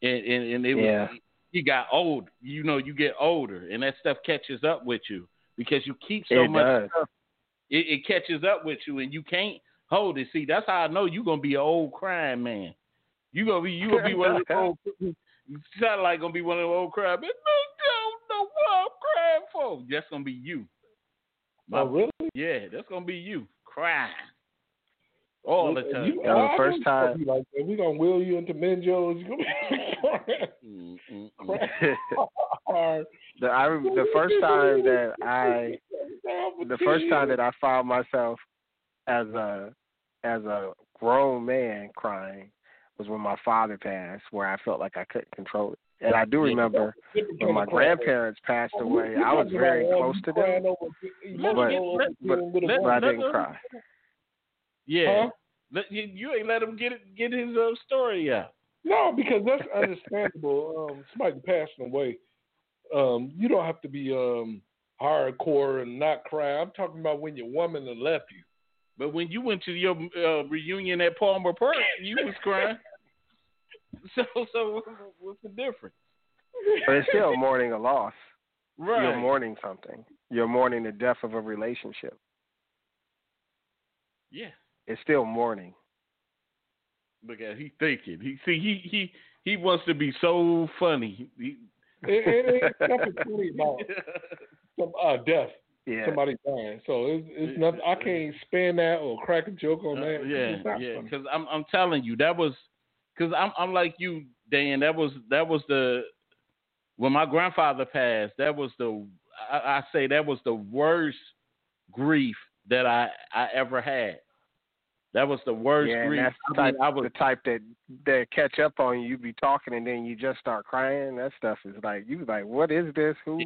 and and, and it was Yeah. he got old. You know, you get older, and that stuff catches up with you because you keep so It much. It, it catches up with you, and you can't hold it. See, that's how I know you're gonna be an old crying man. You gonna be you gonna be one of the old. You sound like gonna be one of the old crying. But no, don't know what I'm crying for. That's gonna be you. My- Oh, really? yeah, that's gonna be you crying all the time. You, Yeah, the first gonna time- be like that. We gonna wheel you into Menjo's. You gonna be crying the I the first time that I the first time that I found myself as a as a grown man crying was when my father passed, where I felt like I couldn't control it. And I do remember when my grandparents passed away, I was very close to them, but but, but I didn't cry. Yeah, Huh? You, you ain't let him get it, get his uh, story out. No, because that's understandable. um, somebody passing away, um, you don't have to be um hardcore and not cry. I'm talking about when your woman had left you. But when you went to your uh, reunion at Palmer Park, you was crying. So, so what's the difference? But it's still mourning a loss. Right. You're mourning something. You're mourning the death of a relationship. Yeah. It's still mourning. Look at he thinking. He see he he he wants to be so funny. He, It, it ain't nothing funny about some uh, death. Yeah. Somebody dying. So it's, it's nothing. I can't spin that or crack a joke on Uh, that. It's yeah, yeah. Because I'm I'm telling you that was because I'm I'm like you, Dan. That was that was the when my grandfather passed. That was the I, I say that was the worst grief that I I ever had. That was the worst yeah, grief. that's the I type, I was the type that that catch up on you. You be talking and then you just start crying. That stuff is like you be like, what is this? Who?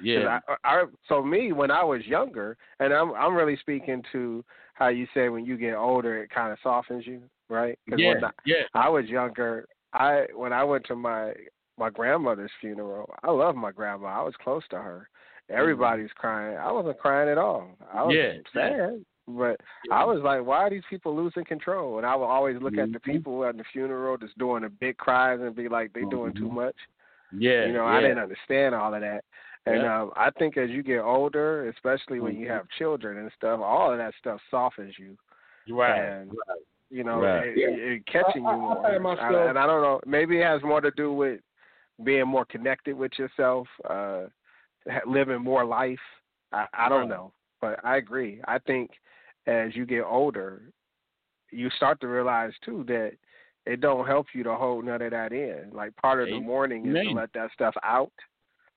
Yeah I, I, so me when I was younger, and I'm I'm really speaking to how you say when you get older it kind of softens you. right? Yeah, when I, yeah, I was younger, I when I went to my my grandmother's funeral, I love my grandma. I was close to her. Everybody's crying. I wasn't crying at all. I was Yeah, sad, but I was like, why are these people losing control? And I would always look at the Mhm. people at the funeral just doing the big cries and be like, they doing too Mhm. much. yeah. You know, yeah. I didn't understand all of that. And Yeah. um I think as you get older, especially when you Mhm. have children and stuff, all of that stuff softens you. Right. And you know, Right. it, it, it catching I- I- you I more. find And myself- and I don't know, maybe it has more to do with being more connected with yourself, uh living more life. I, I don't Right. know, but I agree. I think as you get older, you start to realize too that it don't help you to hold none of that in. Like part of the morning mourning is to let that stuff out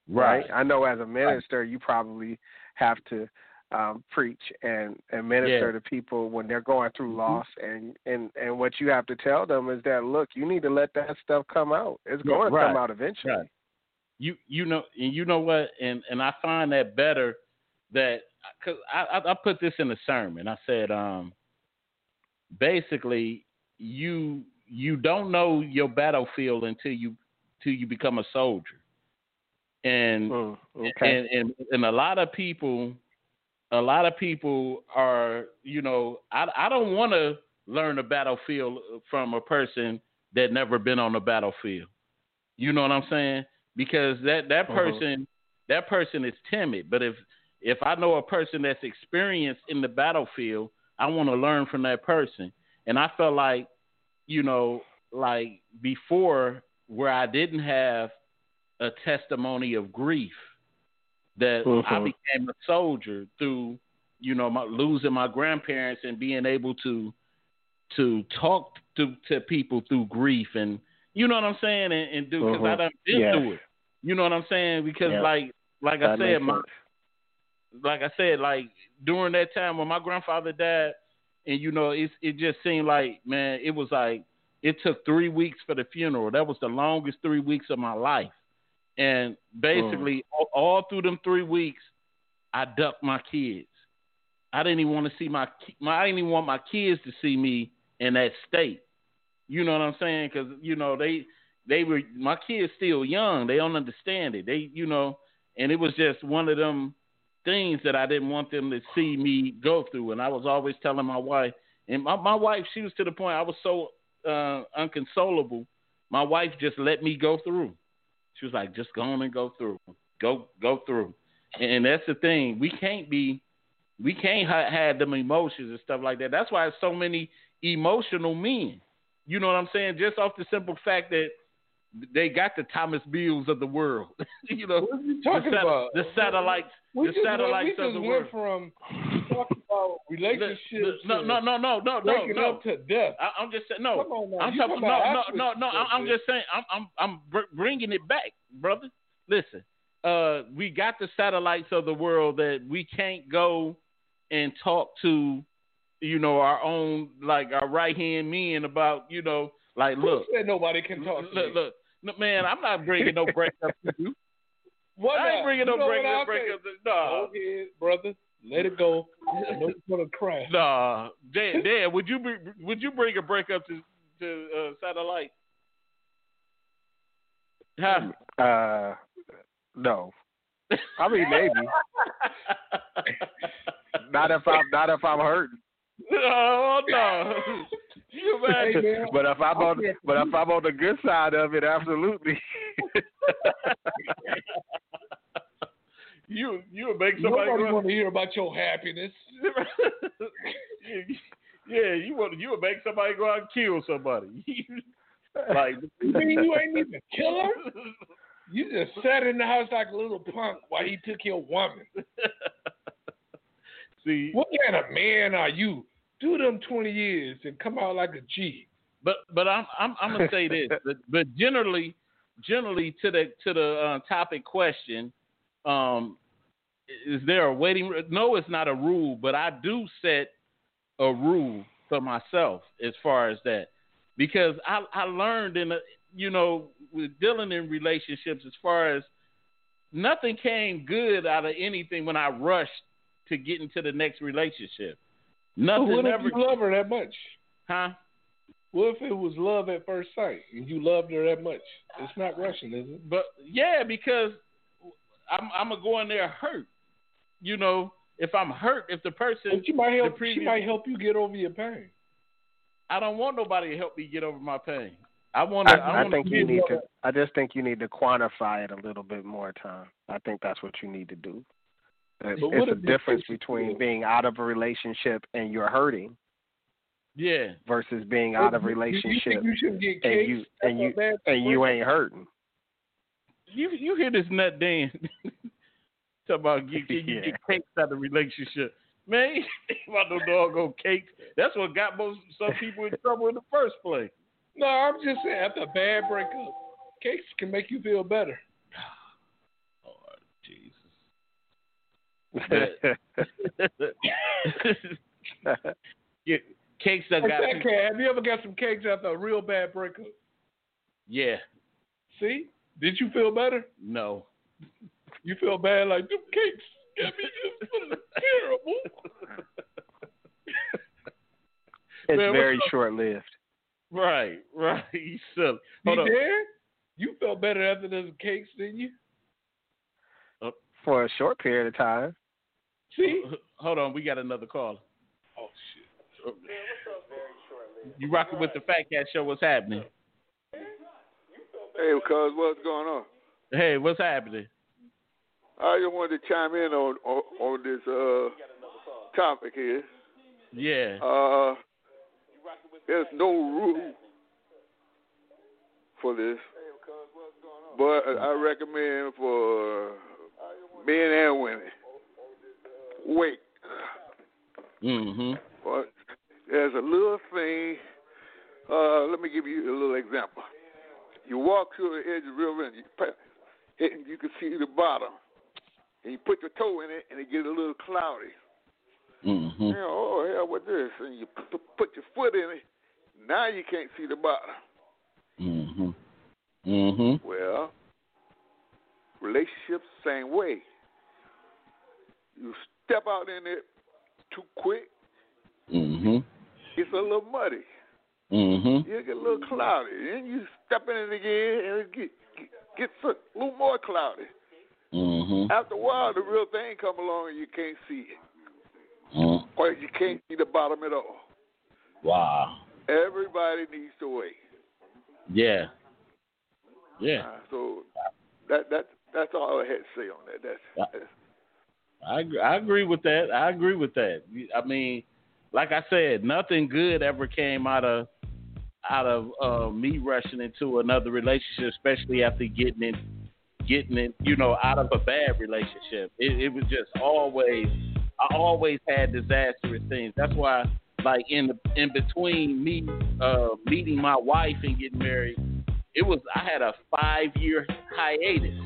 right. I know as a minister, you probably have to um, preach and and minister Yeah. to people when they're going through Mhm. loss, and and and what you have to tell them is that look, you need to let that stuff come out. It's going to come out eventually. right. You you know and you know what and and I find that better that because I, I I put this in a sermon. I said um basically you you don't know your battlefield until you till you become a soldier. And Mm, okay. and, and and a lot of people a lot of people are you know i i don't want to learn the battlefield from a person that never been on the battlefield you know what i'm saying because that that Mhm. person that person is timid but if if i know a person that's experienced in the battlefield i want to learn from that person and i felt like you know like before where i didn't have a testimony of grief that I Mhm. became a soldier through, you know, my, losing my grandparents and being able to to talk to to people through grief and you know what I'm saying and, and do because I Mhm. done been Yeah. through it. You know what I'm saying because Yeah. like like I said, my sense. like I said, like during that time when my grandfather died, and you know, it it just seemed like man, it was like it took three weeks for the funeral. That was the longest three weeks of my life, and basically all, all through them three weeks, I ducked my kids. I didn't even want to see my, my I didn't even want my kids to see me in that state. You know what I'm saying? Because you know they they were my kids still young. They don't understand it. They you know, and it was just one of them things that I didn't want them to see me go through. And I was always telling my wife, and my, my wife, she was to the point I was so uh, unconsolable. My wife just let me go through. She was like, just go on and go through, go go through. And that's the thing. We can't be, we can't ha- have them emotions and stuff like that. That's why so many emotional men. You know what I'm saying? Just off the simple fact that they got the Thomas Bills of the world. you know, What are you talking the, sat- about? the satellites We the just, satellites went, of we the went world. from talking about relationships no, no, no, no, no, no, no. up to death. I, I'm just saying no. Come on now. I'm talking talking no, about no, no, no. I'm, I'm just saying. I'm, I'm, I'm bringing it back, brother. Listen, uh, we got the satellites of the world that we can't go and talk to, you know, our own like our right hand men about, you know, like Who look, said nobody can talk to look, look, no, man, I'm not bringing no breakup to you. What I ain't bringing no breakup, breakup. No, Go ahead, brother. Let it go. I know you're gonna cry. Nah, Dan, Dan, would you bring, would you bring a breakup to to uh, satellite? Huh? Uh, no. I mean, maybe not if I'm not if I'm hurting. oh no! You imagine? man, But if I'm on, but if I'm on the good side of it, absolutely. you you would make somebody Nobody want to hear about your happiness. yeah, you would you would make somebody go out and kill somebody. like You mean you ain't even kill her? You just sat in the house like a little punk while he took your woman. see, What kind of man are you? Do them twenty years and come out like a G. But but I'm I'm I'm gonna say this, but, but generally generally to the to the uh, topic question, um, is there a waiting? No, it's not a rule, but I do set a rule for myself as far as that because I I learned in a, you know with dealing in relationships as far as nothing came good out of anything when I rushed to get into the next relationship. Nothing what if ever, you love her that much? huh? What if it was love at first sight and you loved her that much? It's not rushing, is it? But yeah, because I'm I'm gonna go in there hurt. You know, if I'm hurt, if the person But she might help. previous, She might help you get over your pain. I don't want nobody to help me get over my pain. I want to. I, I, I wanna think you need able to. I just think you need to quantify it a little bit more, Tom. I think that's what you need to do. It's, But it's a the difference between being out of a relationship and you're hurting Yeah. versus being out of a You- you relationship You get and you and you and you ain't hurting. You you hear this nut Dan talk about get, you Yeah. get cakes out of the relationship. Man, you think about no doggone cakes. That's what got most some people in trouble in the first place. No, I'm just saying after a bad breakup, cakes can make you feel better. Lord Jesus. get cakes that got that have you ever got some cakes after a real bad breakup? Yeah. See? Did you feel better? No. You feel bad like them cakes got me just terrible. it's Man, very short lived. Right, right. You silly. Hold on. did? You felt better after those cakes, didn't you? Uh, For a short period of time. See? Uh, uh, hold on, we got another caller. Oh shit. You rocking with the Fat Cat Show? What's happening? Hey, cuz, what's going on? Hey, what's happening? I just wanted to chime in on on, on this uh topic here. Yeah. Uh, there's no rule for this, but I recommend for men and women wait. Mm-hmm. But there's a little thing. Uh, let me give you a little example. You walk to the edge of the river and you, and you can see the bottom. And you put your toe in it and it gets a little cloudy. Mm-hmm. You know, oh hell, what this? And you put your foot in it. Now you can't see the bottom. Mm-hmm. Mm-hmm. Well, relationships same way. You step out in it too quick, Mm-hmm. it's a little muddy. Mm-hmm. You get a little cloudy. and you step in it again, and it get, get, gets a little more cloudy. Mm-hmm. After a while, the real thing come along, and you can't see it, Mm. or you can't see the bottom at all. Wow. Everybody needs to wait. Yeah. Yeah. Uh, so that that that's all I had to say on that. That's, that's I agree- I agree with that. I agree with that. I mean, like I said, nothing good ever came out of out of uh, me rushing into another relationship, especially after getting it, getting it, you know, out of a bad relationship. It, it was just always, I always had disastrous things. That's why, like in the in between me uh, meeting my wife and getting married, it was I had a five year hiatus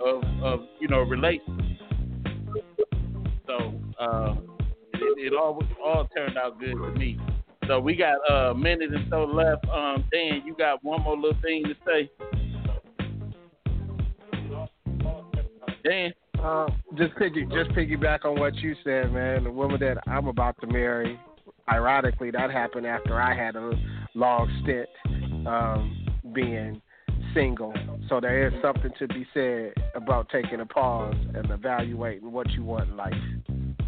of of you know relationship. So uh, it, it all all turned out good to me. So we got a minute and so left. Um, Dan, you got one more little thing to say? Dan, Uh, just piggy, just piggyback on what you said, man. The woman that I'm about to marry, ironically, that happened after I had a long stint um, being single. So there is something to be said about taking a pause and evaluating what you want in life.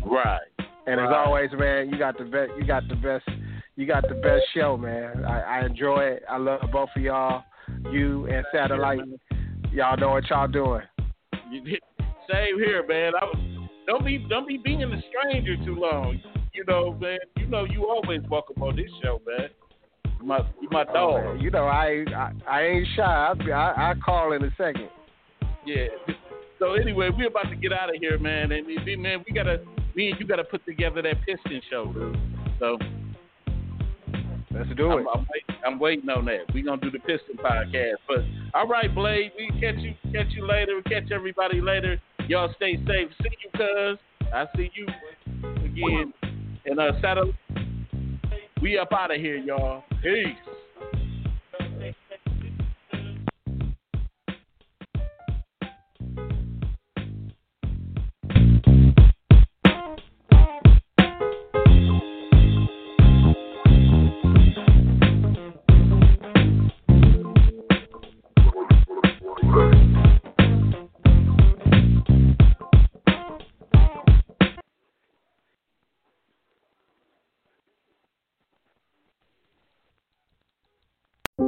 right? And as always, man, you got the best. You got the best. You got the best show, man. I, I enjoy it. I love both of y'all. You and Satellite. Y'all know what y'all doing. Same here, man. I was, don't be don't be being a stranger too long. You know, man. You know you always welcome on this show, man. My my Oh, dog. man, you know, I, I I ain't shy. I I, I call in a second. Yeah. So anyway, we're about to get out of here, man. And man, we gotta, me and you gotta put together that Piston show, dude. So Let's do I'm, it. I'm, wait, I'm waiting on that. We're gonna do the Piston podcast. But all right, Blade, we catch you, catch you later. Catch everybody later. Y'all stay safe. See you, cuz. I see you again. And uh, Saturday, we up out of here, y'all. Peace.